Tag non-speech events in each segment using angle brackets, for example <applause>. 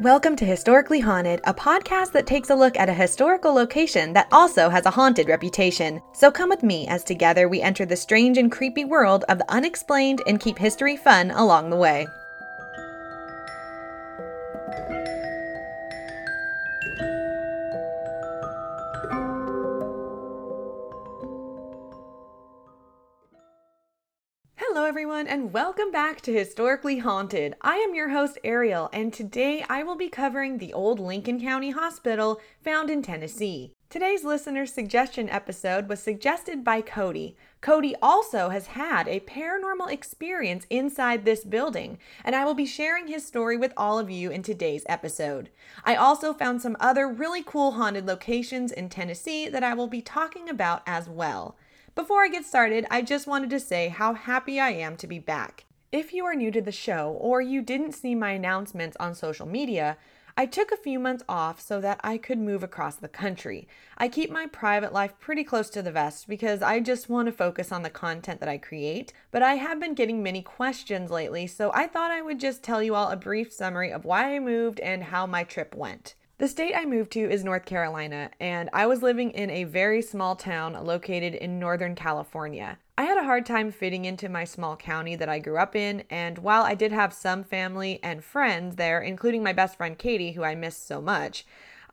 Welcome to Historically Haunted, a podcast that takes a look at a historical location that also has a haunted reputation. So come with me as together we enter the strange and creepy world of the unexplained and keep history fun along the way. Everyone, and welcome back to Historically Haunted. I am your host, Ariel, and today I will be covering the old Lincoln County Hospital found in Tennessee. Today's listener suggestion episode was suggested by Cody. Cody also has had a paranormal experience inside this building, and I will be sharing his story with all of you in today's episode. I also found some other really cool haunted locations in Tennessee that I will be talking about as well. Before I get started, I just wanted to say how happy I am to be back. If you are new to the show or you didn't see my announcements on social media, I took a few months off so that I could move across the country. I keep my private life pretty close to the vest because I just want to focus on the content that I create, but I have been getting many questions lately, so I thought I would just tell you all a brief summary of why I moved and how my trip went. The state I moved to is North Carolina, and I was living in a very small town located in Northern California. I had a hard time fitting into my small county that I grew up in, and while I did have some family and friends there, including my best friend Katie, who I miss so much,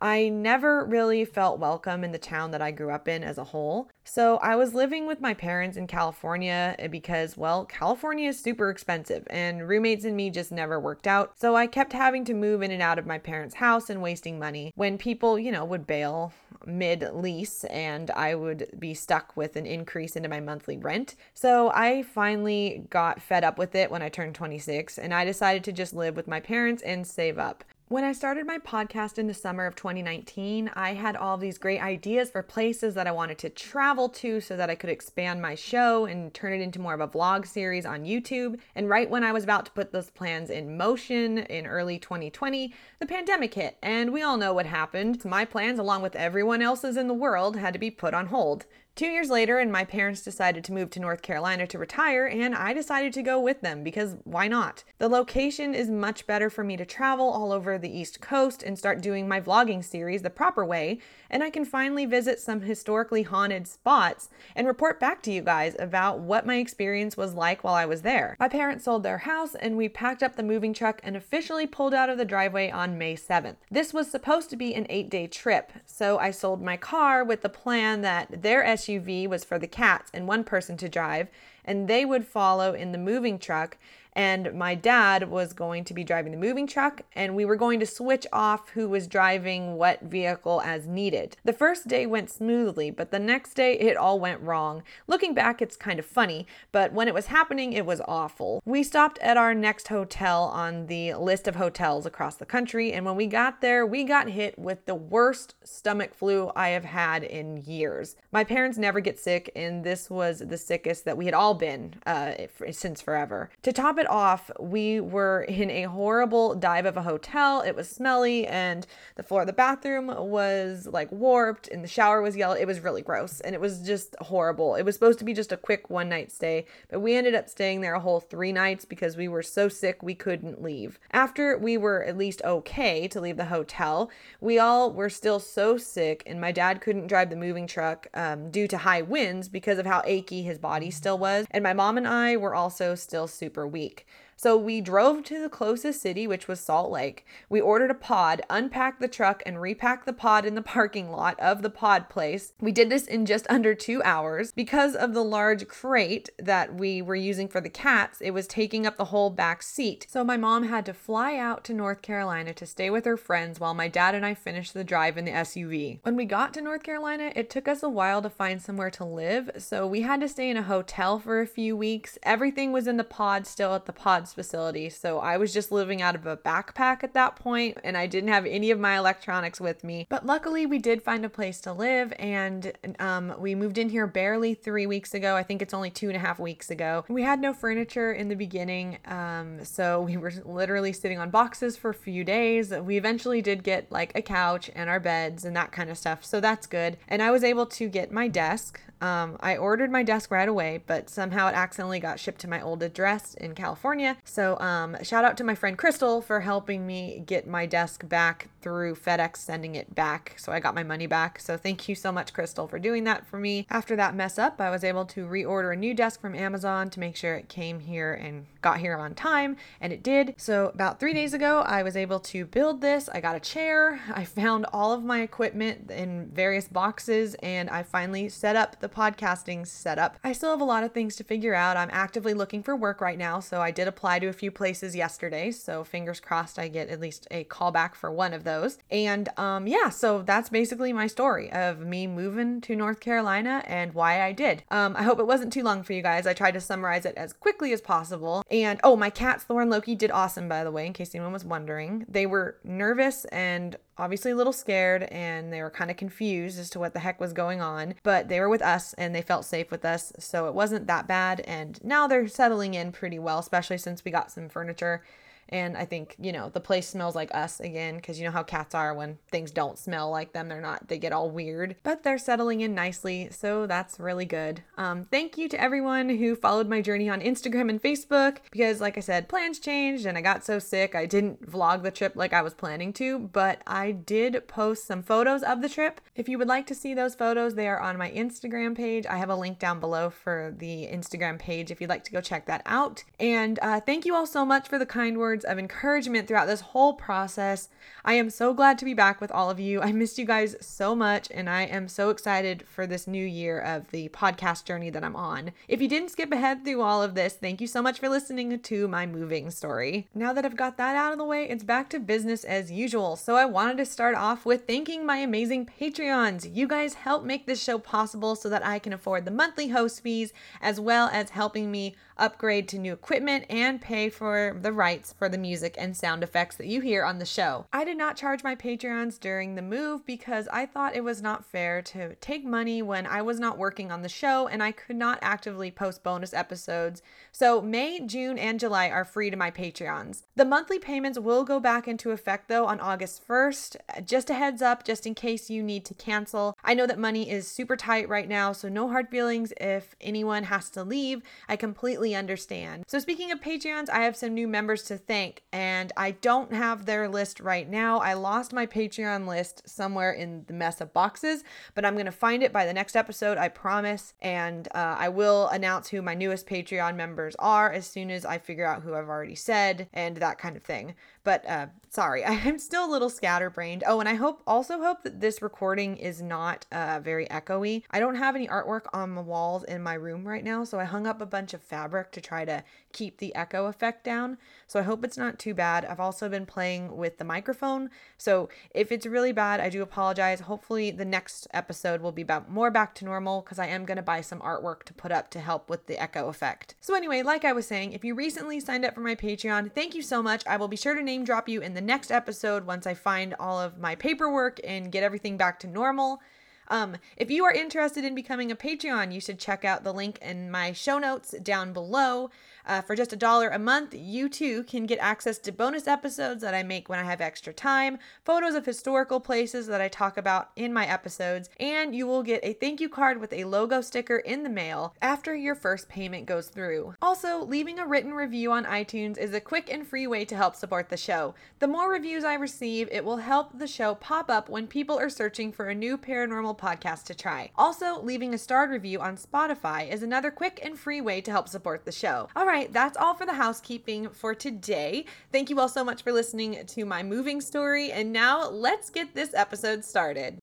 I never really felt welcome in the town that I grew up in as a whole. So I was living with my parents in California eh, because, well, California is super expensive and roommates and me just never worked out. So I kept having to move in and out of my parents' house and wasting money when people, you know, would bail mid lease and I would be stuck with an increase into my monthly rent. So I finally got fed up with it when I turned 26 and I decided to just live with my parents and save up. When I started my podcast in the summer of 2019, I had all these great ideas for places that I wanted to travel to so that I could expand my show and turn it into more of a vlog series on YouTube. And right when I was about to put those plans in motion in early 2020, the pandemic hit, and we all know what happened. My plans, along with everyone else's in the world, had to be put on hold. Two years later, and my parents decided to move to North Carolina to retire, and I decided to go with them because why not? The location is much better for me to travel all over the East Coast and start doing my vlogging series the proper way, and I can finally visit some historically haunted spots and report back to you guys about what my experience was like while I was there. My parents sold their house, and we packed up the moving truck and officially pulled out of the driveway on May 7th. This was supposed to be an eight day trip, so I sold my car with the plan that their SUV was for the cats and one person to drive, and they would follow in the moving truck and my dad was going to be driving the moving truck, and we were going to switch off who was driving what vehicle as needed. The first day went smoothly, but the next day it all went wrong. Looking back, it's kind of funny, but when it was happening, it was awful. We stopped at our next hotel on the list of hotels across the country, and when we got there, we got hit with the worst stomach flu I have had in years. My parents never get sick, and this was the sickest that we had all been uh, since forever. To top it off, we were in a horrible dive of a hotel. It was smelly, and the floor of the bathroom was like warped, and the shower was yellow. It was really gross, and it was just horrible. It was supposed to be just a quick one night stay, but we ended up staying there a whole three nights because we were so sick we couldn't leave. After we were at least okay to leave the hotel, we all were still so sick, and my dad couldn't drive the moving truck um, due to high winds because of how achy his body still was, and my mom and I were also still super weak week. So we drove to the closest city, which was Salt Lake. We ordered a pod, unpacked the truck, and repacked the pod in the <laughs> parking lot of the pod place. We did this in just under two hours. Because of the large crate that we were using for the cats, it was taking up the whole back seat. So my mom had to fly out to North Carolina to stay with her friends while my dad and I finished the drive in the SUV. When we got to North Carolina, it took us a while to find somewhere to live, so we had to stay in a hotel for a few weeks. Everything was in the pod still at the pod facility. So I was just living out of a backpack at that point and I didn't have any of my electronics with me. But luckily, we did find a place to live and um, we moved in here barely three weeks ago. I think it's only two and a half weeks ago. We had no furniture in the beginning. Um, so we were literally sitting on boxes for a few days. We eventually did get like a couch and our beds and that kind of stuff. So that's good. And I was able to get my desk Um, I ordered my desk right away, but somehow it accidentally got shipped to my old address in California. So, um, shout out to my friend Crystal for helping me get my desk back through FedEx sending it back. So, I got my money back. So, thank you so much, Crystal, for doing that for me. After that mess up, I was able to reorder a new desk from Amazon to make sure it came here and got here on time, and it did. So, about three days ago, I was able to build this. I got a chair, I found all of my equipment in various boxes, and I finally set up the podcasting setup. I still have a lot of things to figure out. I'm actively looking for work right now, so I did apply to a few places yesterday. So, fingers crossed, I get at least a callback for one of those. And um, yeah, so that's basically my story of me moving to North Carolina and why I did. Um, I hope it wasn't too long for you guys. I tried to summarize it as quickly as possible. And oh, my cats, Thor and Loki, did awesome, by the way, in case anyone was wondering. They were nervous and obviously a little scared and they were kind of confused as to what the heck was going on, but they were with us and they felt safe with us, so it wasn't that bad. And now they're settling in pretty well, especially since we got some furniture and I think, you know, the place smells like us again because you know how cats are when things don't smell like them. They're not, they get all weird, but they're settling in nicely. So that's really good. Um, thank you to everyone who followed my journey on Instagram and Facebook because, like I said, plans changed and I got so sick. I didn't vlog the trip like I was planning to, but I did post some photos of the trip. If you would like to see those photos, they are on my Instagram page. I have a link down below for the Instagram page if you'd like to go check that out. And uh, thank you all so much for the kind words words of encouragement throughout this whole process. I am so glad to be back with all of you. I missed you guys so much, and I am so excited for this new year of the podcast journey that I'm on. If you didn't skip ahead through all of this, thank you so much for listening to my moving story. Now that I've got that out of the way, it's back to business as usual. So I wanted to start off with thanking my amazing Patreons. You guys help make this show possible so that I can afford the monthly host fees as well as helping me upgrade to new equipment, and pay for the rights for the music and sound effects that you hear on the show. I did not charge my Patreons during the move because I thought it was not fair to take money when I was not working on the show and I could not actively post bonus episodes. So, May, June, and July are free to my Patreons. The monthly payments will go back into effect though on August 1st. Just a heads up, just in case you need to cancel. I know that money is super tight right now, so no hard feelings if anyone has to leave. I completely completely understand. So, speaking of Patreons, I have some new members to thank, and I don't have their list right now. I lost my Patreon list somewhere in the mess of boxes, but I'm going to find it by the next episode, I promise. And uh, I will announce who my newest Patreon members are as soon as I figure out who I've already said and that kind of thing. But uh, sorry, <laughs> I'm still a little scatterbrained. Oh, and I hope also hope that this recording is not uh, very echoey. I don't have any artwork on the walls in my room right now, so I hung up a bunch of fabric to try to keep the echo effect down. So I hope it's not too bad. I've also been playing with the microphone, so if it's really bad, I do apologize. Hopefully, the next episode will be about more back to normal because I am going to buy some artwork to put up to help with the echo effect. So anyway, like I was saying, if you recently signed up for my Patreon, thank you so much. I will be sure to name drop you in the next episode once I find all of my paperwork and get everything back to normal. Um, if you are interested in becoming a Patreon, you should check out the link in my show notes down below. Uh, for just a dollar a month, you too can get access to bonus episodes that I make when I have extra time, photos of historical places that I talk about in my episodes, and you will get a thank you card with a logo sticker in the mail after your first payment goes through. Also, leaving a written review on iTunes is a quick and free way to help support the show. The more reviews I receive, it will help the show pop up when people are searching for a new paranormal podcast to try. Also, leaving a starred review on Spotify is another quick and free way to help support the show. All right right, that's all for the housekeeping for today. Thank you all so much for listening to my moving story. And now let's get this episode started.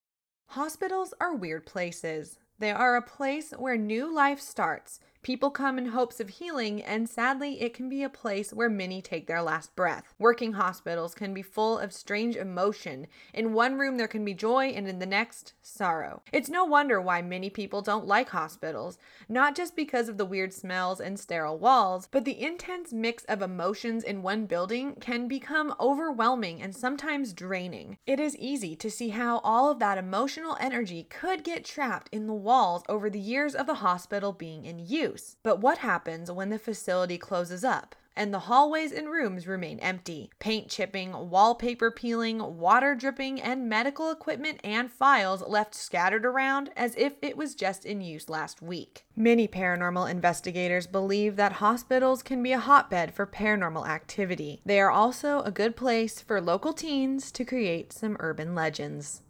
Hospitals are weird places. They are a place where new life starts People come in hopes of healing, and sadly, it can be a place where many take their last breath. Working hospitals can be full of strange emotion. In one room, there can be joy, and in the next, sorrow. It's no wonder why many people don't like hospitals, not just because of the weird smells and sterile walls, but the intense mix of emotions in one building can become overwhelming and sometimes draining. It is easy to see how all of that emotional energy could get trapped in the walls over the years of the hospital being in use use. But what happens when the facility closes up? and the hallways and rooms remain empty. Paint chipping, wallpaper peeling, water dripping, and medical equipment and files left scattered around as if it was just in use last week. Many paranormal investigators believe that hospitals can be a hotbed for paranormal activity. They are also a good place for local teens to create some urban legends.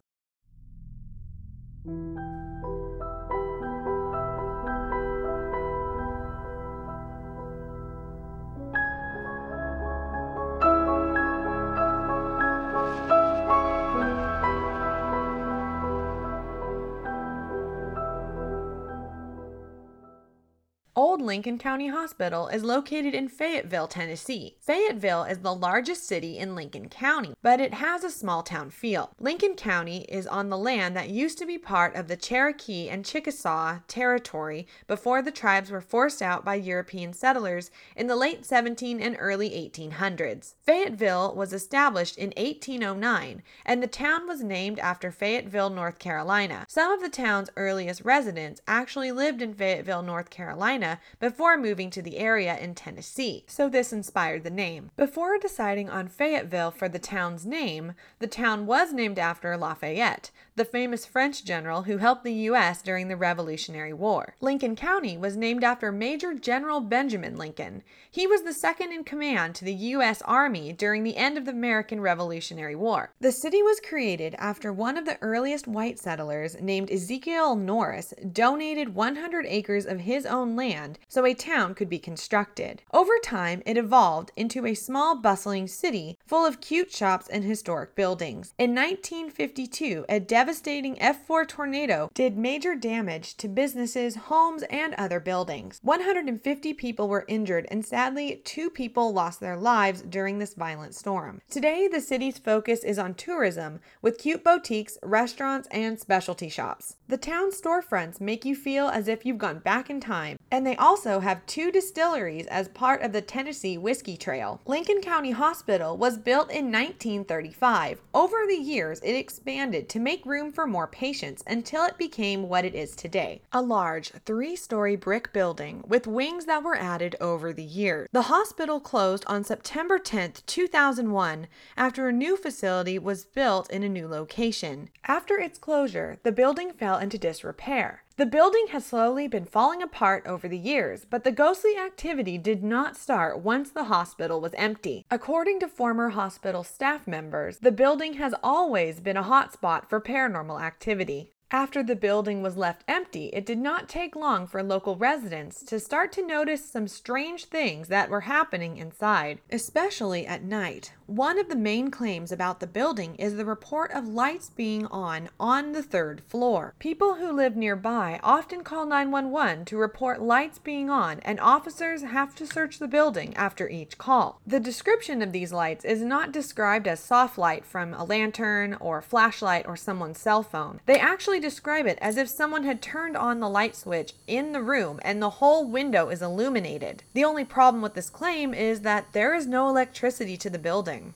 Old Lincoln County Hospital is located in Fayetteville, Tennessee. Fayetteville is the largest city in Lincoln County, but it has a small town feel. Lincoln County is on the land that used to be part of the Cherokee and Chickasaw territory before the tribes were forced out by European settlers in the late 17 and early 1800s. Fayetteville was established in 1809, and the town was named after Fayetteville, North Carolina. Some of the town's earliest residents actually lived in Fayetteville, North Carolina Carolina before moving to the area in Tennessee, so this inspired the name. Before deciding on Fayetteville for the town's name, the town was named after Lafayette, the famous French general who helped the U.S. during the Revolutionary War. Lincoln County was named after Major General Benjamin Lincoln. He was the second in command to the U.S. Army during the end of the American Revolutionary War. The city was created after one of the earliest white settlers, named Ezekiel Norris, donated 100 acres of his own land so a town could be constructed. Over time, it evolved into a small, bustling city full of cute shops and historic buildings. In 1952, a devastating F4 tornado did major damage to businesses, homes, and other buildings. 150 people were injured, and sadly, two people lost their lives during this violent storm. Today, the city's focus is on tourism, with cute boutiques, restaurants, and specialty shops. The town's storefronts make you feel as if you've gone back in time, and and they also have two distilleries as part of the Tennessee Whiskey Trail. Lincoln County Hospital was built in 1935. Over the years, it expanded to make room for more patients until it became what it is today a large three story brick building with wings that were added over the years. The hospital closed on September 10, 2001, after a new facility was built in a new location. After its closure, the building fell into disrepair. The building has slowly been falling apart over the years, but the ghostly activity did not start once the hospital was empty. According to former hospital staff members, the building has always been a hotspot for paranormal activity. After the building was left empty, it did not take long for local residents to start to notice some strange things that were happening inside, especially at night. One of the main claims about the building is the report of lights being on on the third floor. People who live nearby often call 911 to report lights being on, and officers have to search the building after each call. The description of these lights is not described as soft light from a lantern or flashlight or someone's cell phone. They actually describe it as if someone had turned on the light switch in the room and the whole window is illuminated. The only problem with this claim is that there is no electricity to the building.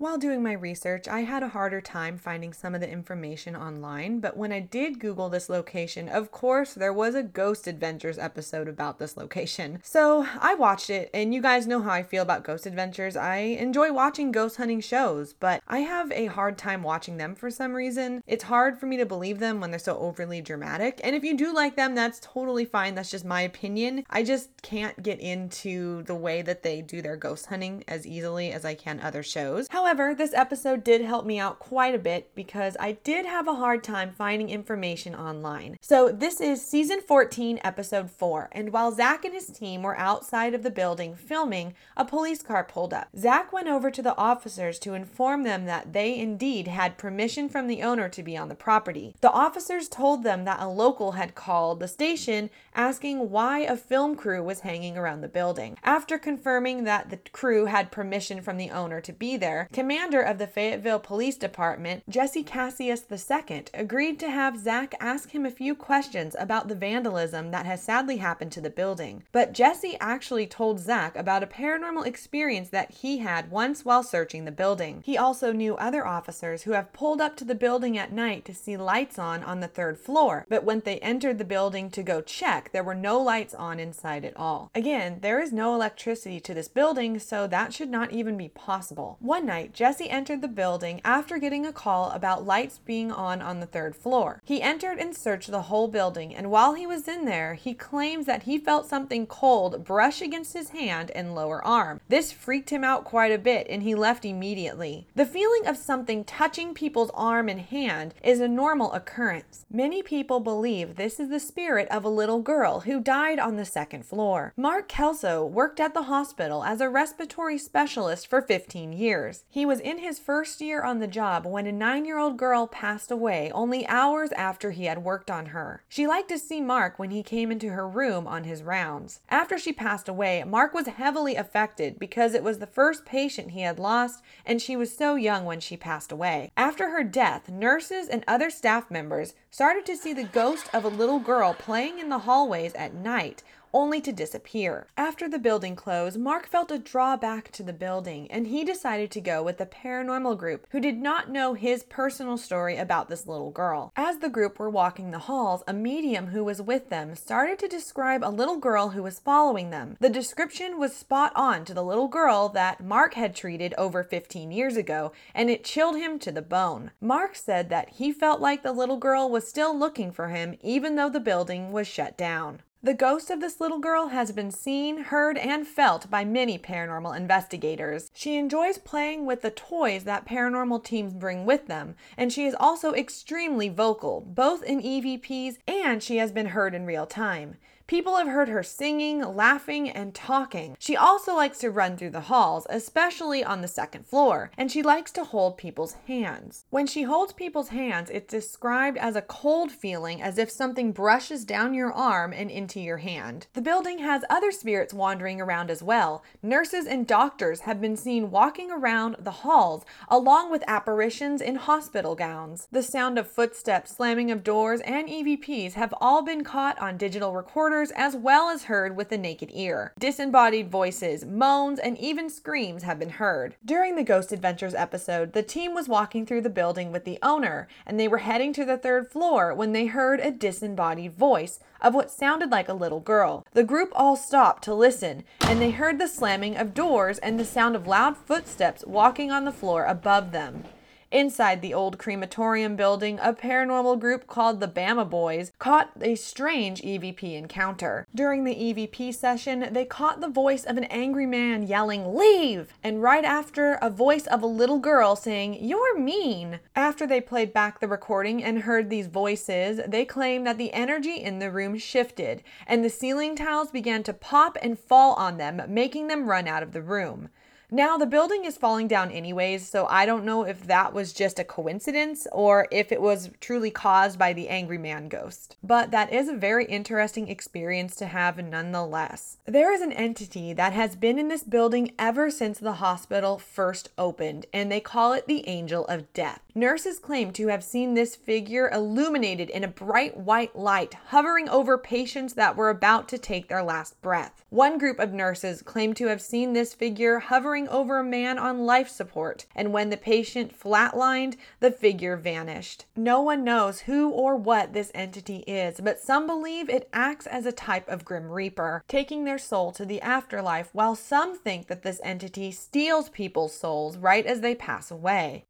While doing my research, I had a harder time finding some of the information online, but when I did Google this location, of course, there was a Ghost Adventures episode about this location. <laughs> So I watched it, and you guys know how I feel about Ghost Adventures. I enjoy watching ghost hunting shows, but I have a hard time watching them for some reason. It's hard for me to believe them when they're so overly dramatic, and if you do like them, that's totally fine. That's just my opinion. I just can't get into the way that they do their ghost hunting as easily as I can other shows. However, However, this episode did help me out quite a bit because I did have a hard time finding information online. So, this is season 14, episode 4, and while Zach and his team were outside of the building filming, a police car pulled up. Zach went over to the officers to inform them that they indeed had permission from the owner to be on the property. The officers told them that a local had called the station asking why a film crew was hanging around the building. After confirming that the crew had permission from the owner to be there, commander of the Fayetteville Police Department, Jesse Cassius II, agreed to have Zach ask him a few questions about the vandalism that has sadly happened to the building. But Jesse actually told Zach about a paranormal experience that he had once while searching the building. He also knew other officers who have pulled up to the building at night to see lights on on the third floor, but when they entered the building to go check, there were no lights on inside at all. Again, there is no electricity to this building, so that should not even be possible. One night, Jesse entered the building after getting a call about lights being on on the third floor. He entered and searched the whole building, and while he was in there, he claims that he felt something cold brush against his hand and lower arm. This freaked him out quite a bit, and he left immediately. The feeling of something touching people's arm and hand is a normal occurrence. Many people believe this is the spirit of a little girl who died on the second floor. Mark Kelso worked at the hospital as a respiratory specialist for 15 years. He was in his first year on the job when a nine year old girl passed away only hours after he had worked on her. She liked to see Mark when he came into her room on his rounds. After she passed away, Mark was heavily affected because it was the first patient he had lost and she was so young when she passed away. After her death, nurses and other staff members started to see the ghost of a little girl playing in the hallways at night only to disappear. After the building closed, Mark felt a drawback to the building and he decided to go with the paranormal group who did not know his personal story about this little girl. As the group were walking the halls, a medium who was with them started to describe a little girl who was following them. The description was spot on to the little girl that Mark had treated over 15 years ago and it chilled him to the bone. Mark said that he felt like the little girl was still looking for him even though the building was shut down. The ghost of this little girl has been seen, heard, and felt by many paranormal investigators. She enjoys playing with the toys that paranormal teams bring with them, and she is also extremely vocal, both in EVPs and she has been heard in real time. People have heard her singing, laughing, and talking. She also likes to run through the halls, especially on the second floor, and she likes to hold people's hands. When she holds people's hands, it's described as a cold feeling as if something brushes down your arm and into your hand. The building has other spirits wandering around as well. Nurses and doctors have been seen walking around the halls along with apparitions in hospital gowns. The sound of footsteps, slamming of doors, and EVPs have all been caught on digital recorders as well as heard with the naked ear. Disembodied voices, moans, and even screams have been heard. During the Ghost Adventures episode, the team was walking through the building with the owner, and they were heading to the third floor when they heard a disembodied voice of what sounded like a little girl. The group all stopped to listen, and they heard the slamming of doors and the sound of loud footsteps walking on the floor above them. Inside the old crematorium building, a paranormal group called the Bama Boys caught a strange EVP encounter. During the EVP session, they caught the voice of an angry man yelling, Leave! And right after, a voice of a little girl saying, You're mean. After they played back the recording and heard these voices, they claimed that the energy in the room shifted and the ceiling tiles began to pop and fall on them, making them run out of the room. Now, the building is falling down anyways, so I don't know if that was just a coincidence or if it was truly caused by the angry man ghost. But that is a very interesting experience to have nonetheless. There is an entity that has been in this building ever since the hospital first opened, and they call it the Angel of Death. Nurses claim to have seen this figure illuminated in a bright white light hovering over patients that were about to take their last breath. One group of nurses claim to have seen this figure hovering over a man on life support, and when the patient flatlined, the figure vanished. No one knows who or what this entity is, but some believe it acts as a type of Grim Reaper, taking their soul to the afterlife, while some think that this entity steals people's souls right as they pass away.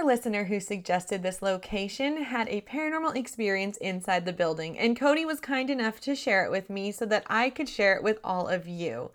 Our listener who suggested this location had a paranormal experience inside the building, and Cody was kind enough to share it with me so that I could share it with all of you.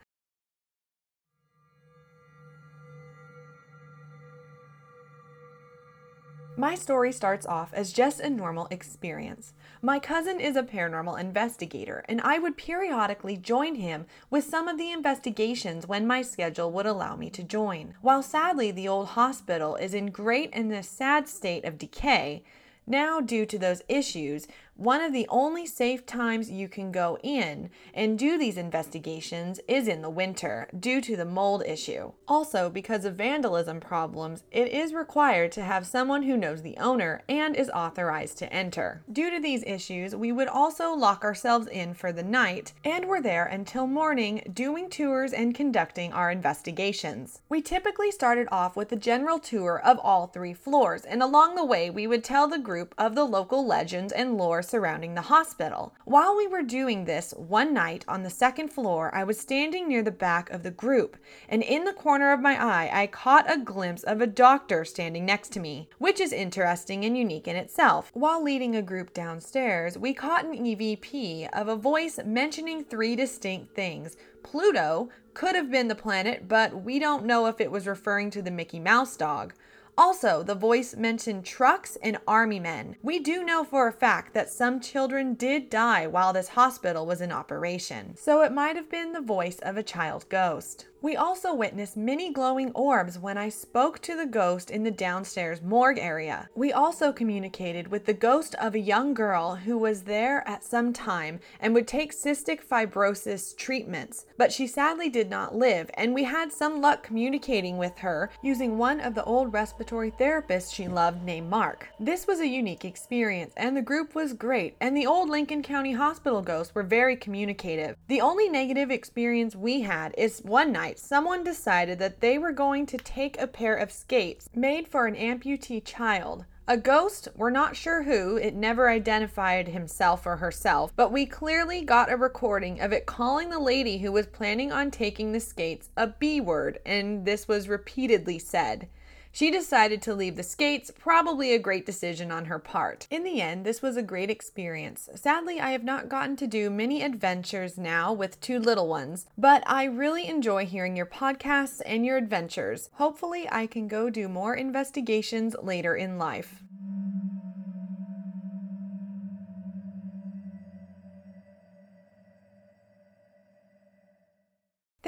My story starts off as just a normal experience. My cousin is a paranormal investigator, and I would periodically join him with some of the investigations when my schedule would allow me to join. While sadly the old hospital is in great and a sad state of decay, now, due to those issues, one of the only safe times you can go in and do these investigations is in the winter due to the mold issue. Also, because of vandalism problems, it is required to have someone who knows the owner and is authorized to enter. Due to these issues, we would also lock ourselves in for the night and were there until morning doing tours and conducting our investigations. We typically started off with a general tour of all three floors, and along the way, we would tell the group of the local legends and lore surrounding the hospital. While we were doing this, one night on the second floor, I was standing near the back of the group, and in the corner of my eye, I caught a glimpse of a doctor standing next to me, which is interesting and unique in itself. While leading a group downstairs, we caught an EVP of a voice mentioning three distinct things Pluto could have been the planet, but we don't know if it was referring to the Mickey Mouse dog. Also, the voice mentioned trucks and army men. We do know for a fact that some children did die while this hospital was in operation, so it might have been the voice of a child ghost. We also witnessed many glowing orbs when I spoke to the ghost in the downstairs morgue area. We also communicated with the ghost of a young girl who was there at some time and would take cystic fibrosis treatments, but she sadly did not live, and we had some luck communicating with her using one of the old respiratory therapists she loved named Mark. This was a unique experience, and the group was great, and the old Lincoln County Hospital ghosts were very communicative. The only negative experience we had is one night someone decided that they were going to take a pair of skates made for an amputee child. A ghost, we're not sure who, it never identified himself or herself, but we clearly got a recording of it calling the lady who was planning on taking the skates a B word, and this was repeatedly said. She decided to leave the skates, probably a great decision on her part. In the end, this was a great experience. Sadly, I have not gotten to do many adventures now with two little ones, but I really enjoy hearing your podcasts and your adventures. Hopefully, I can go do more investigations later in life.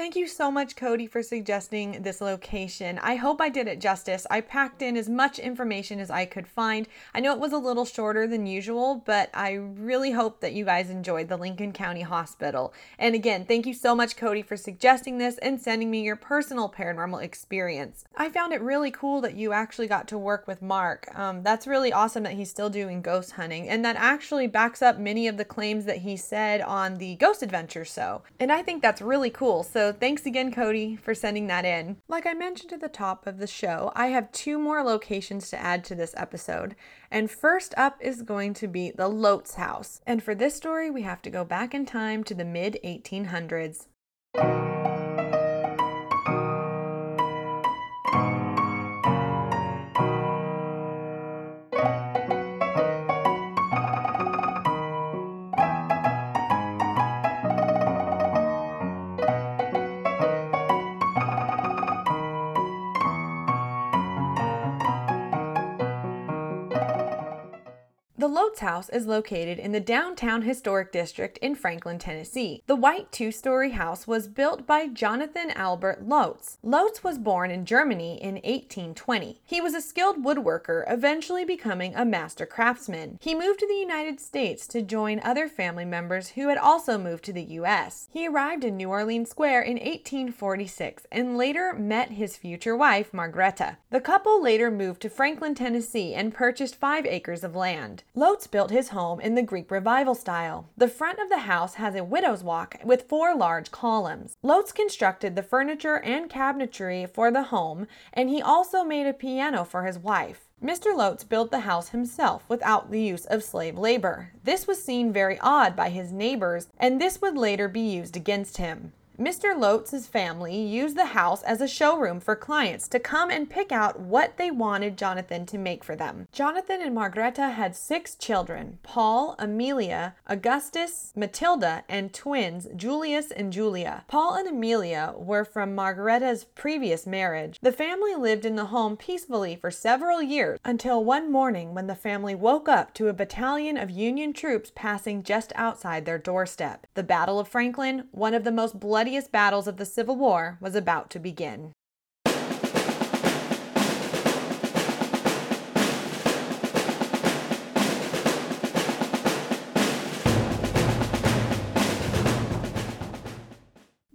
Thank you so much, Cody, for suggesting this location. I hope I did it justice. I packed in as much information as I could find. I know it was a little shorter than usual, but I really hope that you guys enjoyed the Lincoln County Hospital. And again, thank you so much, Cody, for suggesting this and sending me your personal paranormal experience. I found it really cool that you actually got to work with Mark. Um, that's really awesome that he's still doing ghost hunting, and that actually backs up many of the claims that he said on the Ghost Adventure show. And I think that's really cool. So thanks again, Cody, for sending that in. Like I mentioned at the top of the show, I have two more locations to add to this episode. And first up is going to be the Lotz house. And for this story, we have to go back in time to the mid 1800s. The Lotz House is located in the downtown historic district in Franklin, Tennessee. The white two story house was built by Jonathan Albert Lotz. Lotz was born in Germany in 1820. He was a skilled woodworker, eventually becoming a master craftsman. He moved to the United States to join other family members who had also moved to the U.S. He arrived in New Orleans Square in 1846 and later met his future wife, Margaretta. The couple later moved to Franklin, Tennessee and purchased five acres of land. Lotz built his home in the Greek Revival style. The front of the house has a widow's walk with four large columns. Lotz constructed the furniture and cabinetry for the home, and he also made a piano for his wife. Mr. Lotz built the house himself without the use of slave labor. This was seen very odd by his neighbors, and this would later be used against him. Mr. Lotz' family used the house as a showroom for clients to come and pick out what they wanted Jonathan to make for them. Jonathan and Margaretta had six children Paul, Amelia, Augustus, Matilda, and twins Julius and Julia. Paul and Amelia were from Margaretta's previous marriage. The family lived in the home peacefully for several years until one morning when the family woke up to a battalion of Union troops passing just outside their doorstep. The Battle of Franklin, one of the most bloody bloodiest battles of the Civil War was about to begin.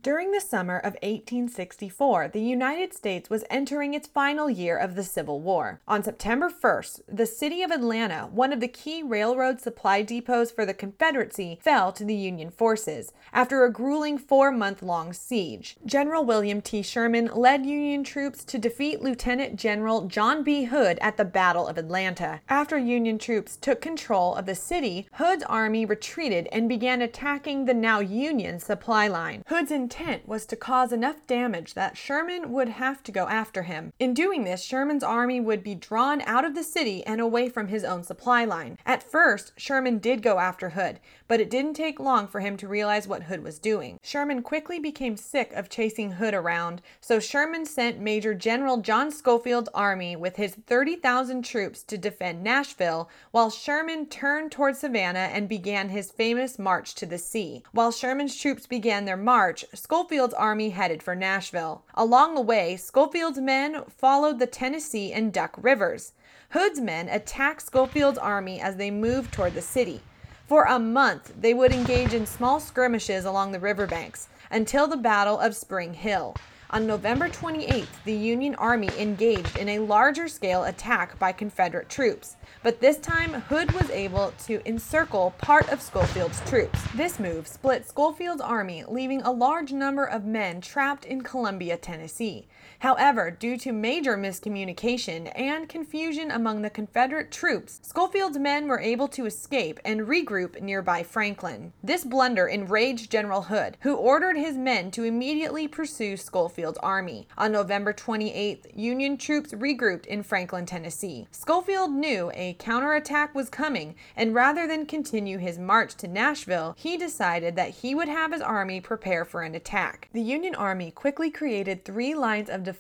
During the summer of 1864, the United States was entering its final year of the Civil War. On September 1st, the city of Atlanta, one of the key railroad supply depots for the Confederacy, fell to the Union forces after a grueling four month long siege. General William T. Sherman led Union troops to defeat Lieutenant General John B. Hood at the Battle of Atlanta. After Union troops took control of the city, Hood's army retreated and began attacking the now Union supply line. Hood's intent was to cause enough damage that Sherman would have to go after him. In doing this, Sherman's army would be drawn out of the city and away from his own supply line. At first, Sherman did go after Hood, but it didn't take long for him to realize what Hood was doing. Sherman quickly became sick of chasing Hood around, so Sherman sent Major General John Schofield's army with his 30,000 troops to defend Nashville, while Sherman turned toward Savannah and began his famous march to the sea. While Sherman's troops began their march, Schofield's army headed for Nashville. Along the way, Schofield's men followed the Tennessee and Duck Rivers. Hood's men attacked Schofield's army as they moved toward the city. For a month, they would engage in small skirmishes along the riverbanks until the Battle of Spring Hill. On November 28th, the Union Army engaged in a larger scale attack by Confederate troops, but this time Hood was able to encircle part of Schofield's troops. This move split Schofield's army, leaving a large number of men trapped in Columbia, Tennessee. However, due to major miscommunication and confusion among the Confederate troops, Schofield's men were able to escape and regroup nearby Franklin. This blunder enraged General Hood, who ordered his men to immediately pursue Schofield's army. On November 28th, Union troops regrouped in Franklin, Tennessee. Schofield knew a counterattack was coming, and rather than continue his march to Nashville, he decided that he would have his army prepare for an attack. The Union Army quickly created three lines of defense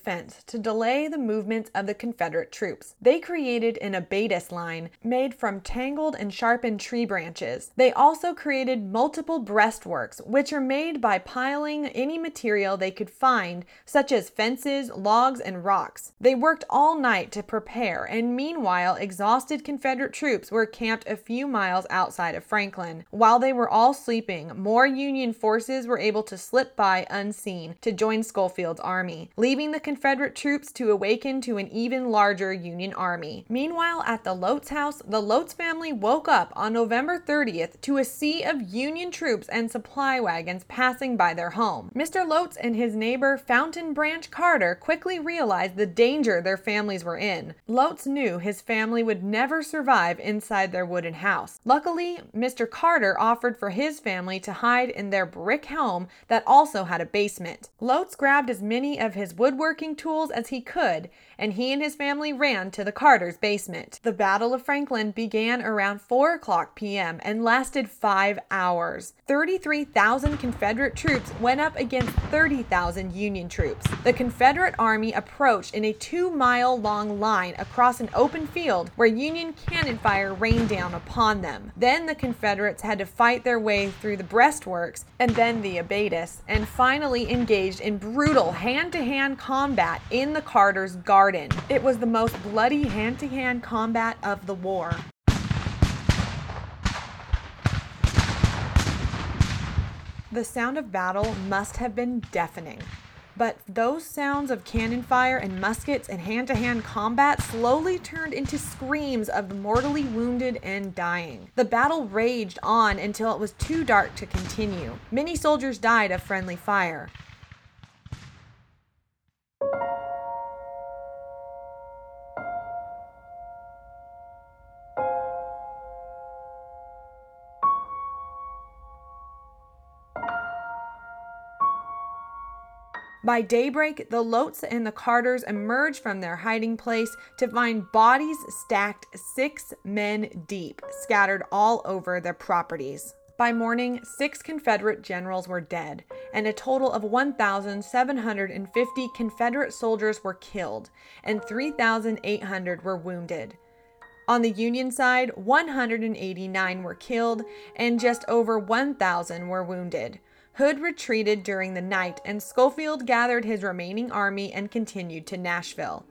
to delay the movements of the Confederate troops. They created an abatis line made from tangled and sharpened tree branches. They also created multiple breastworks, which are made by piling any material they could find, such as fences, logs, and rocks. They worked all night to prepare, and meanwhile, exhausted Confederate troops were camped a few miles outside of Franklin. While they were all sleeping, more Union forces were able to slip by unseen to join Schofield's army, leaving the Confederate troops to awaken to an even larger Union army. Meanwhile, at the Lotz house, the Lotz family woke up on November 30th to a sea of Union troops and supply wagons passing by their home. Mr. Lotz and his neighbor Fountain Branch Carter quickly realized the danger their families were in. Lotz knew his family would never survive inside their wooden house. Luckily, Mr. Carter offered for his family to hide in their brick home that also had a basement. Lotz grabbed as many of his woodworking tools as he could, and he and his family ran to the Carter's basement. The Battle of Franklin began around 4 o'clock p.m. and lasted five hours. 33,000 Confederate troops went up against 30,000 Union troops. The Confederate Army approached in a two mile long line across an open field where Union cannon fire rained down upon them. Then the Confederates had to fight their way through the breastworks and then the abatis, and finally engaged in brutal hand to hand combat in the Carter's garden. It was the most bloody hand to hand combat of the war. The sound of battle must have been deafening. But those sounds of cannon fire and muskets and hand to hand combat slowly turned into screams of mortally wounded and dying. The battle raged on until it was too dark to continue. Many soldiers died of friendly fire. By daybreak, the Lotz and the Carters emerge from their hiding place to find bodies stacked six men deep, scattered all over their properties. By morning, six Confederate generals were dead, and a total of 1,750 Confederate soldiers were killed, and 3,800 were wounded. On the Union side, 189 were killed, and just over 1,000 were wounded. Hood retreated during the night, and Schofield gathered his remaining army and continued to Nashville.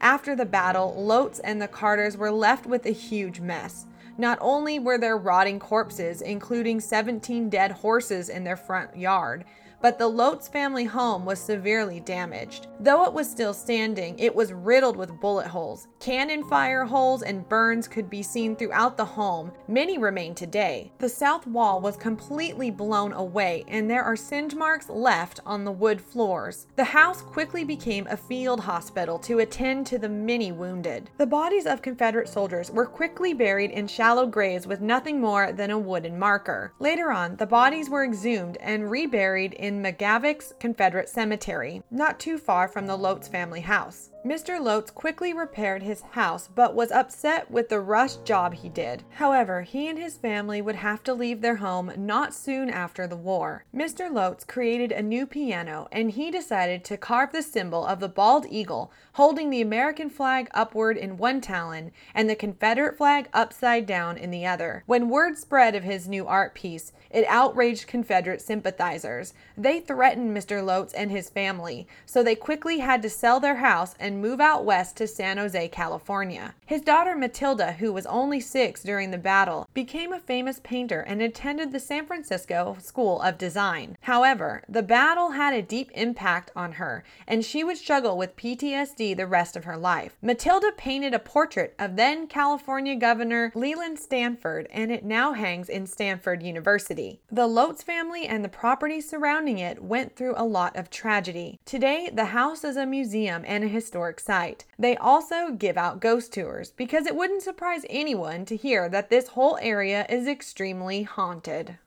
After the battle, Lotz and the Carters were left with a huge mess. Not only were there rotting corpses, including 17 dead horses in their front yard, but the Lotz family home was severely damaged. Though it was still standing, it was riddled with bullet holes. Cannon fire holes and burns could be seen throughout the home. Many remain today. The south wall was completely blown away, and there are singe marks left on the wood floors. The house quickly became a field hospital to attend to the many wounded. The bodies of Confederate soldiers were quickly buried in shallow graves with nothing more than a wooden marker. Later on, the bodies were exhumed and reburied in McGavock's Confederate Cemetery, not too far from the Lotz family house. Mr. Lotz quickly repaired his house but was upset with the rush job he did. However, he and his family would have to leave their home not soon after the war. Mr. Lotz created a new piano and he decided to carve the symbol of the bald eagle holding the American flag upward in one talon and the Confederate flag upside down in the other. When word spread of his new art piece, it outraged Confederate sympathizers. They threatened Mr. Lotz and his family, so they quickly had to sell their house and move out west to San Jose, California. His daughter Matilda, who was only six during the battle, became a famous painter and attended the San Francisco School of Design. However, the battle had a deep impact on her, and she would struggle with PTSD the rest of her life. Matilda painted a portrait of then California Governor Leland Stanford, and it now hangs in Stanford University. The Lotz family and the property surrounding it went through a lot of tragedy. Today, the house is a museum and a historic site. They also give out ghost tours because it wouldn't surprise anyone to hear that this whole area is extremely haunted.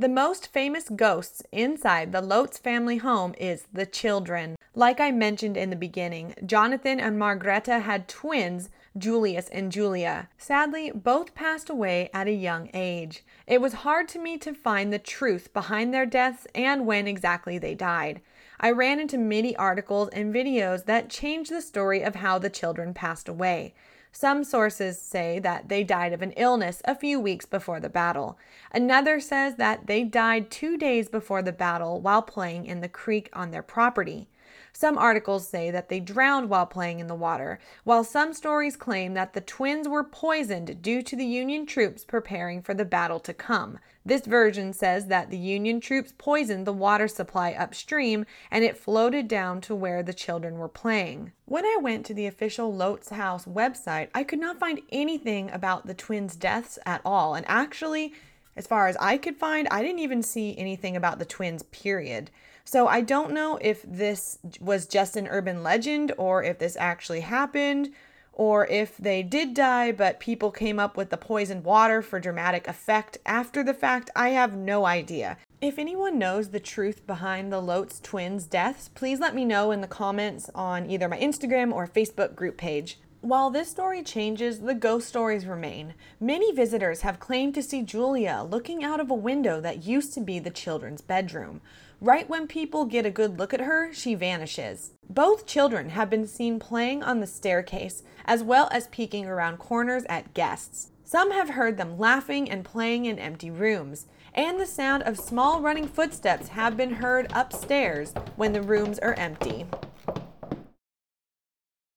The most famous ghosts inside the Lotz family home is the children. Like I mentioned in the beginning, Jonathan and Margreta had twins, Julius and Julia. Sadly, both passed away at a young age. It was hard to me to find the truth behind their deaths and when exactly they died. I ran into many articles and videos that changed the story of how the children passed away. Some sources say that they died of an illness a few weeks before the battle. Another says that they died two days before the battle while playing in the creek on their property. Some articles say that they drowned while playing in the water, while some stories claim that the twins were poisoned due to the Union troops preparing for the battle to come. This version says that the Union troops poisoned the water supply upstream and it floated down to where the children were playing. When I went to the official Lotz House website, I could not find anything about the twins' deaths at all. And actually, as far as I could find, I didn't even see anything about the twins, period. So I don't know if this was just an urban legend or if this actually happened or if they did die, but people came up with the poisoned water for dramatic effect after the fact, I have no idea. If anyone knows the truth behind the Lotz twins' deaths, please let me know in the comments on either my Instagram or Facebook group page. While this story changes, the ghost stories remain. Many visitors have claimed to see Julia looking out of a window that used to be the children's bedroom. Right when people get a good look at her, she vanishes. Both children have been seen playing on the staircase, as well as peeking around corners at guests. Some have heard them laughing and playing in empty rooms, and the sound of small running footsteps have been heard upstairs when the rooms are empty.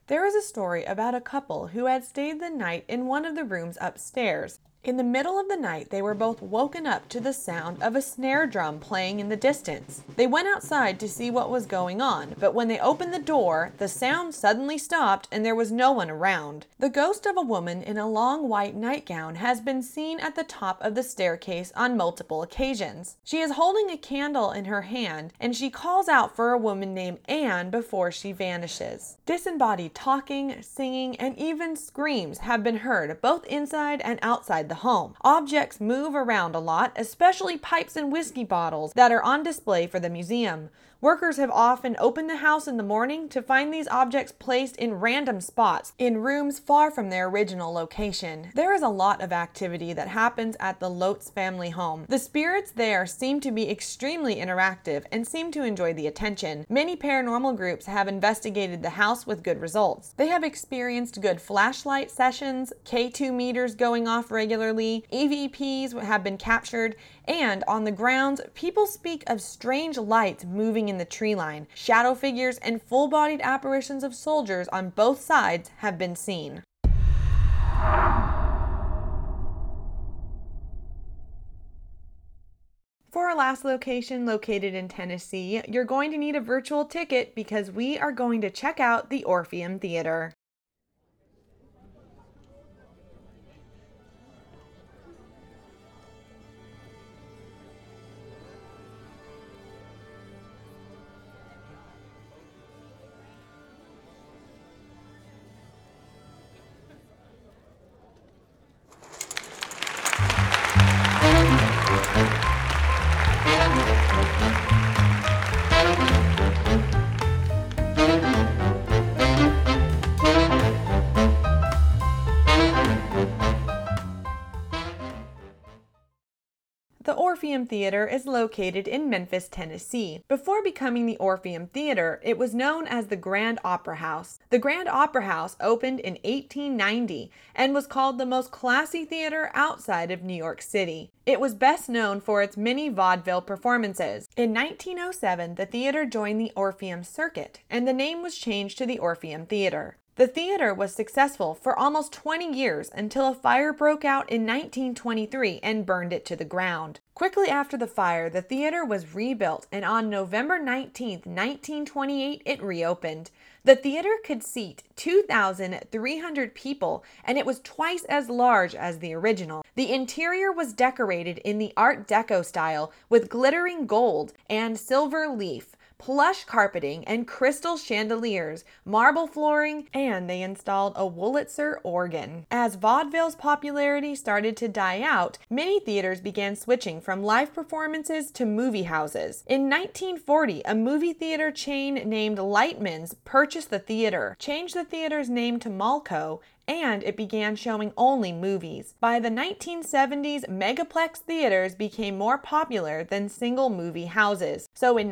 There is a story about a couple who had stayed the night in one of the rooms upstairs. In the middle of the night, they were both woken up to the sound of a snare drum playing in the distance. They went outside to see what was going on, but when they opened the door, the sound suddenly stopped and there was no one around. The ghost of a woman in a long white nightgown has been seen at the top of the staircase on multiple occasions. She is holding a candle in her hand and she calls out for a woman named Anne before she vanishes. Disembodied talking, singing, and even screams have been heard both inside and outside the home. Objects move around a lot, especially pipes and whiskey bottles that are on display for the museum. Workers have often opened the house in the morning to find these objects placed in random spots in rooms far from their original location. There is a lot of activity that happens at the Lotz family home. The spirits there seem to be extremely interactive and seem to enjoy the attention. Many paranormal groups have investigated the house with good results. They have experienced good flashlight sessions, K2 meters going off regularly, EVPs have been captured, and on the grounds, people speak of strange lights moving in the tree line. Shadow figures and full bodied apparitions of soldiers on both sides have been seen. For our last location, located in Tennessee, you're going to need a virtual ticket because we are going to check out the Orpheum Theater. Orpheum Theater is located in Memphis, Tennessee. Before becoming the Orpheum Theater, it was known as the Grand Opera House. The Grand Opera House opened in 1890 and was called the most classy theater outside of New York City. It was best known for its many vaudeville performances. In 1907, the theater joined the Orpheum Circuit, and the name was changed to the Orpheum Theater. The theater was successful for almost 20 years until a fire broke out in 1923 and burned it to the ground. Quickly after the fire, the theater was rebuilt, and on November 19, 1928, it reopened. The theater could seat 2,300 people, and it was twice as large as the original. The interior was decorated in the Art Deco style with glittering gold and silver leaf plush carpeting and crystal chandeliers, marble flooring, and they installed a Wurlitzer organ. As vaudeville's popularity started to die out, many theaters began switching from live performances to movie houses. In 1940, a movie theater chain named Lightman's purchased the theater, changed the theater's name to Malco, and it began showing only movies. By the 1970s, megaplex theaters became more popular than single movie houses. So in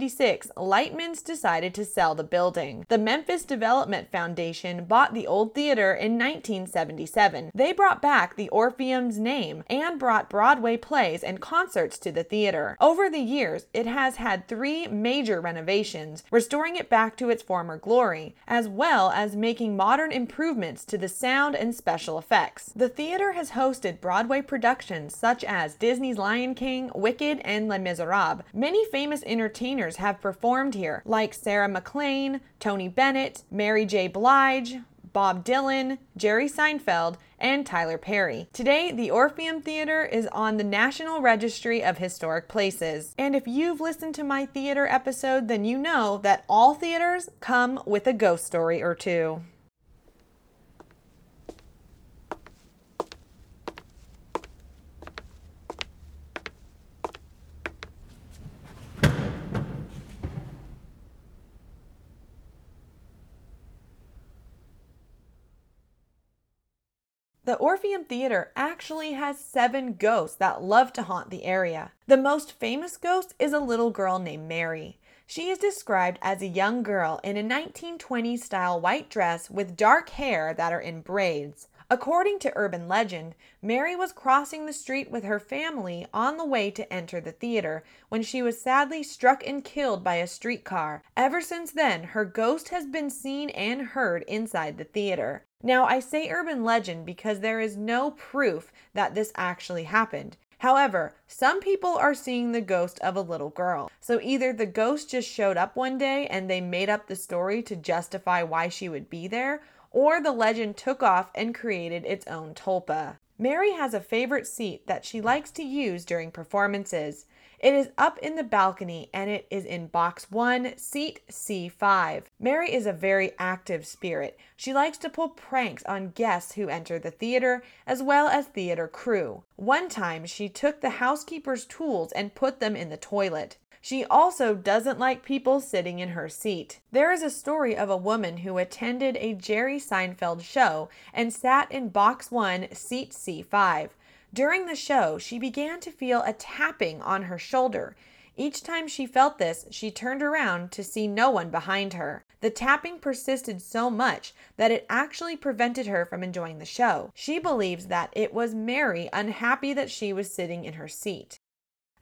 1976, Lightman's decided to sell the building. The Memphis Development Foundation bought the old theater in 1977. They brought back the Orpheum's name and brought Broadway plays and concerts to the theater. Over the years, it has had three major renovations, restoring it back to its former glory, as well as making modern improvements to the sound and special effects. The theater has hosted Broadway productions such as Disney's Lion King, Wicked, and Les Miserables. Many famous entertainers have performed here, like Sarah McLachlan, Tony Bennett, Mary J. Blige, Bob Dylan, Jerry Seinfeld, and Tyler Perry. Today, the Orpheum Theater is on the National Registry of Historic Places. And if you've listened to my theater episode, then you know that all theaters come with a ghost story or two. The Orpheum Theater actually has seven ghosts that love to haunt the area. The most famous ghost is a little girl named Mary. She is described as a young girl in a 1920s style white dress with dark hair that are in braids. According to urban legend, Mary was crossing the street with her family on the way to enter the theater when she was sadly struck and killed by a streetcar. Ever since then, her ghost has been seen and heard inside the theater. Now, I say urban legend because there is no proof that this actually happened. However, some people are seeing the ghost of a little girl. So either the ghost just showed up one day and they made up the story to justify why she would be there, or the legend took off and created its own tulpa. Mary has a favorite seat that she likes to use during performances. It is up in the balcony and it is in box 1, seat C5. Mary is a very active spirit. She likes to pull pranks on guests who enter the theater as well as theater crew. One time she took the housekeeper's tools and put them in the toilet. She also doesn't like people sitting in her seat. There is a story of a woman who attended a Jerry Seinfeld show and sat in box 1, seat C5. During the show, she began to feel a tapping on her shoulder. Each time she felt this, she turned around to see no one behind her. The tapping persisted so much that it actually prevented her from enjoying the show. She believes that it was Mary unhappy that she was sitting in her seat.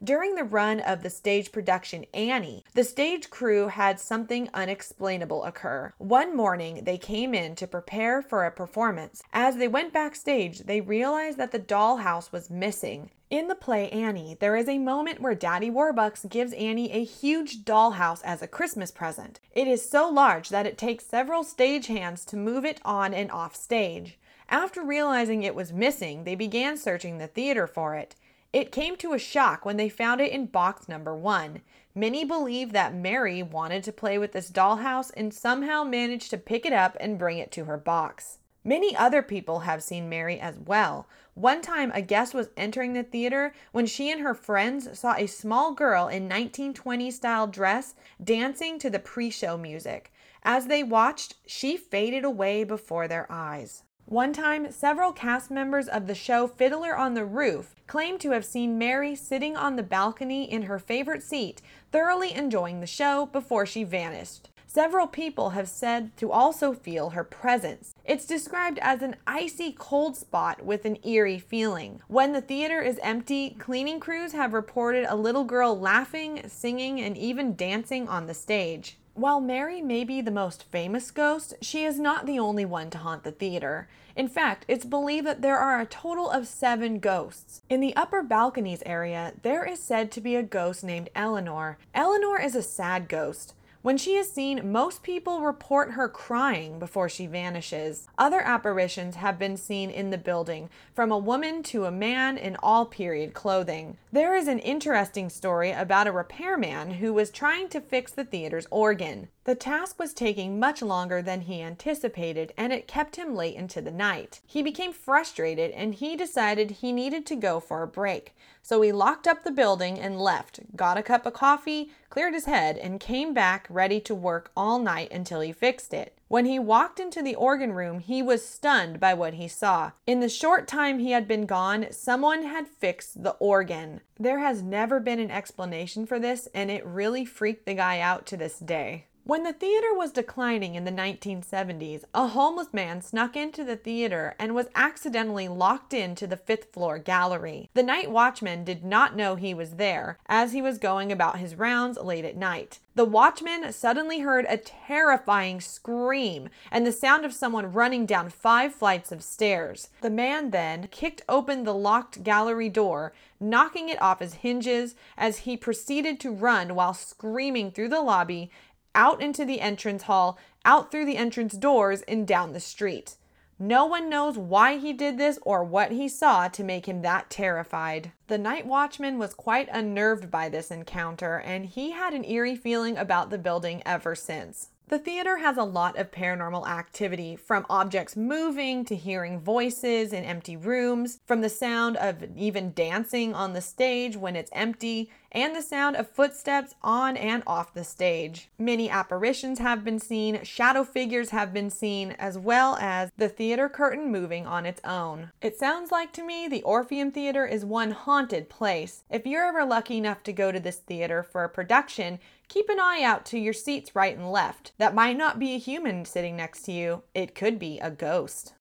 During the run of the stage production Annie, the stage crew had something unexplainable occur. One morning, they came in to prepare for a performance. As they went backstage, they realized that the dollhouse was missing. In the play Annie, there is a moment where Daddy Warbucks gives Annie a huge dollhouse as a Christmas present. It is so large that it takes several stagehands to move it on and off stage. After realizing it was missing, they began searching the theater for it. It came to a shock when they found it in box number one. Many believe that Mary wanted to play with this dollhouse and somehow managed to pick it up and bring it to her box. Many other people have seen Mary as well. One time, a guest was entering the theater when she and her friends saw a small girl in 1920 style dress dancing to the pre show music. As they watched, she faded away before their eyes. One time, several cast members of the show Fiddler on the Roof claimed to have seen Mary sitting on the balcony in her favorite seat, thoroughly enjoying the show before she vanished. Several people have said to also feel her presence. It's described as an icy cold spot with an eerie feeling. When the theater is empty, cleaning crews have reported a little girl laughing, singing, and even dancing on the stage. While Mary may be the most famous ghost, she is not the only one to haunt the theater. In fact, it's believed that there are a total of seven ghosts. In the upper balconies area, there is said to be a ghost named Eleanor. Eleanor is a sad ghost. When she is seen, most people report her crying before she vanishes. Other apparitions have been seen in the building, from a woman to a man in all period clothing. There is an interesting story about a repairman who was trying to fix the theater's organ. The task was taking much longer than he anticipated, and it kept him late into the night. He became frustrated and he decided he needed to go for a break. So he locked up the building and left, got a cup of coffee, cleared his head, and came back ready to work all night until he fixed it. When he walked into the organ room, he was stunned by what he saw. In the short time he had been gone, someone had fixed the organ. There has never been an explanation for this, and it really freaked the guy out to this day. When the theater was declining in the 1970s, a homeless man snuck into the theater and was accidentally locked into the fifth floor gallery. The night watchman did not know he was there as he was going about his rounds late at night. The watchman suddenly heard a terrifying scream and the sound of someone running down five flights of stairs. The man then kicked open the locked gallery door, knocking it off his hinges as he proceeded to run while screaming through the lobby out into the entrance hall, out through the entrance doors, and down the street. No one knows why he did this or what he saw to make him that terrified. The night watchman was quite unnerved by this encounter, and he had an eerie feeling about the building ever since. The theater has a lot of paranormal activity, from objects moving to hearing voices in empty rooms, from the sound of even dancing on the stage when it's empty, and the sound of footsteps on and off the stage. Many apparitions have been seen, shadow figures have been seen, as well as the theater curtain moving on its own. It sounds like to me the Orpheum Theater is one haunted place. If you're ever lucky enough to go to this theater for a production, keep an eye out to your seats right and left. That might not be a human sitting next to you, it could be a ghost.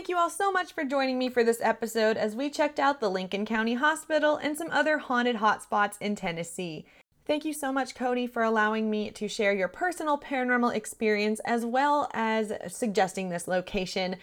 Thank you all so much for joining me for this episode as we checked out the Lincoln County Hospital and some other haunted hotspots in Tennessee. Thank you so much, Cody, for allowing me to share your personal paranormal experience as well as suggesting this location.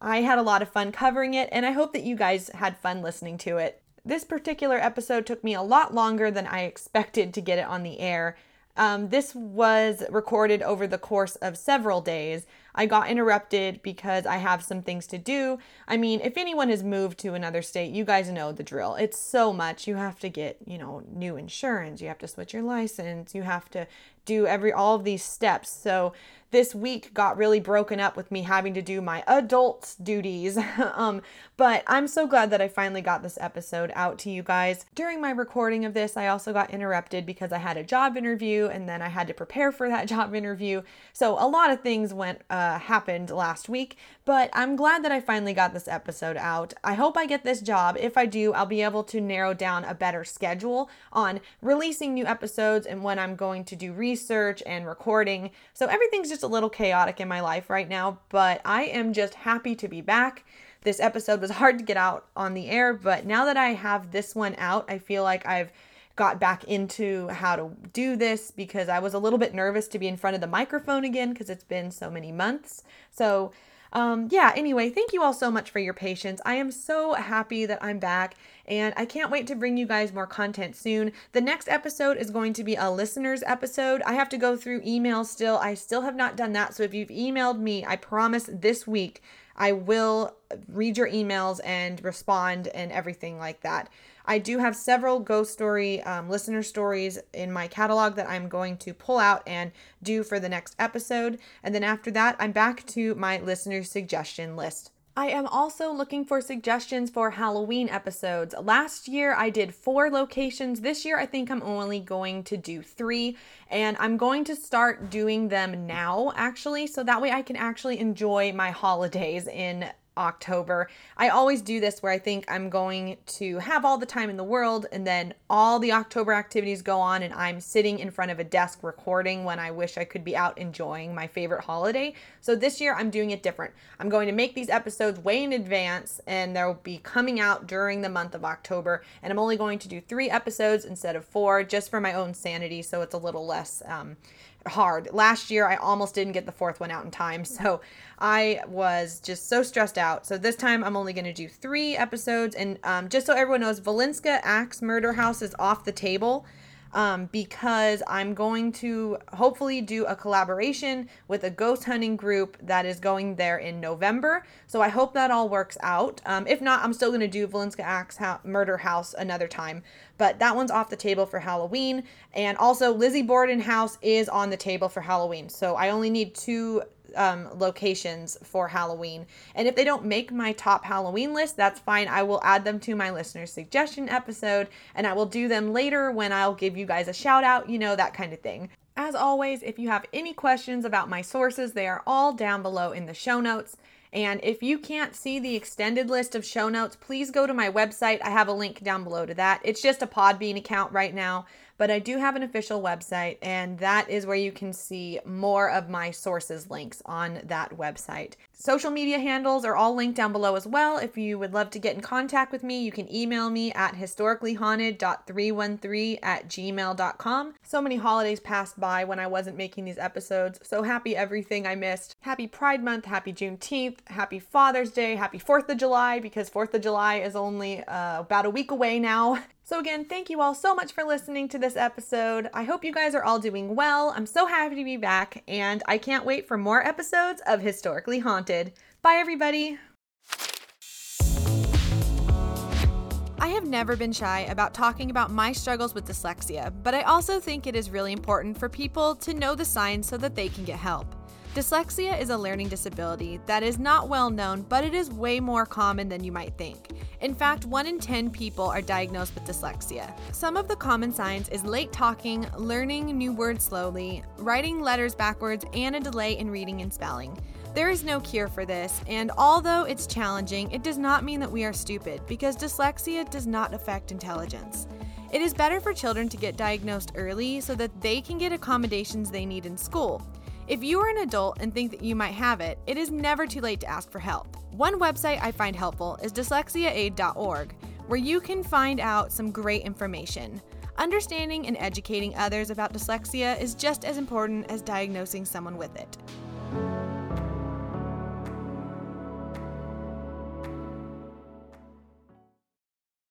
I had a lot of fun covering it, and I hope that you guys had fun listening to it. This particular episode took me a lot longer than I expected to get it on the air. Um, this was recorded over the course of several days. I got interrupted because I have some things to do. I mean, if anyone has moved to another state, you guys know the drill. It's so much. You have to get, you know, new insurance, you have to switch your license, you have to do every all of these steps. So this week got really broken up with me having to do my adult duties. <laughs> um, but I'm so glad that I finally got this episode out to you guys. During my recording of this, I also got interrupted because I had a job interview and then I had to prepare for that <laughs> job interview. So a lot of things went uh, happened last week, but I'm glad that I finally got this episode out. I hope I get this job. If I do, I'll be able to narrow down a better schedule on releasing new episodes and when I'm going to do research and recording. So everything's just a little chaotic in my life right now, but I am just happy to be back. This episode was <laughs> hard to get out on the air, but now that I have this one out, I feel like I've got back into how to do this because I was a little bit nervous to be in front of the microphone again because it's been so many months. So, um, yeah, anyway, thank you all so much for your patience. I am so happy that I'm back and I can't wait to bring you guys more content soon. The next episode is going to be a listeners episode. I have to go through emails still. I still have not done that. So if you've emailed me, I promise this week I will read your emails and respond and everything like that. I do have several ghost story um, listener stories in my catalog that I'm going to pull out and do for the next episode. And then after that, I'm back to my listener suggestion list. I am also looking for suggestions for Halloween episodes. Last year I did four locations. This year I think I'm only going to do three, and I'm going to start doing them now actually, so that way I can actually enjoy my holidays in October. I always do this where I think I'm going to have all the time in the world and then all the October activities go on and I'm sitting in front of a desk recording when I wish I could be out enjoying my favorite holiday. So this year I'm doing it different. I'm going to make these episodes way in advance and they'll be coming out during the month of October and I'm only going to do 3 episodes instead of 4 just for my own sanity so it's a little less um, hard. Last year, I almost didn't get the fourth one out in time. <laughs> So I was just so stressed out. So this time, I'm only going to do three episodes. And um, just so everyone knows, Villisca Axe Murder House is off the table um, because I'm going to hopefully do a collaboration with a ghost hunting group that is going there in November. So I hope that all works out. Um, if not, I'm still going to do Villisca Axe ha- Murder House another time. But that one's off the table for Halloween. And also, Lizzie Borden House is on the table for Halloween. So I only need two um, locations for Halloween. And if they don't make my top Halloween list, that's fine. I will add them to my listener suggestion episode and I will do them later when I'll give you guys a shout out, you know, that kind of thing. As always, if you have any questions about my sources, they are all down below in the show notes. And if you can't see the extended list of show notes, please go to my website. I have a link down below to that. It's just a Podbean account right now but I do have an official website, and that is where you can see more of my sources links on that website. Social media handles are all linked down below as well. If you would love to get in contact with me, you can email me at historicallyhaunted.313 at gmail.com. So many holidays passed by when I wasn't making these episodes. So happy everything I missed. Happy Pride Month, happy Juneteenth, happy Father's Day, happy 4th of July, because 4th of July is only uh, about a week away now. <laughs> So, again, thank you all so much for listening to this episode. I hope you guys are all doing well. I'm so happy to be back, and I can't wait for more episodes of Historically Haunted. Bye, everybody. I have never been shy about talking about my struggles with dyslexia, but I also think it is really important for people to know the signs so that they can get help. Dyslexia is a learning disability that is not well known, but it is way more common than you might think. In fact, 1 in 10 people are diagnosed with dyslexia. Some of the common signs is late talking, learning new words slowly, writing letters backwards, and a delay in reading and spelling. There is no cure for this, and although it's challenging, it does not mean that we are stupid because dyslexia does not affect intelligence. It is better for children to get diagnosed early so that they can get accommodations they need in school. If you are an adult and think that you might have it, it is never too late to ask for help. One website I find helpful is dyslexiaaid.org, where you can find out some great information. Understanding and educating others about dyslexia is just as important as diagnosing someone with it.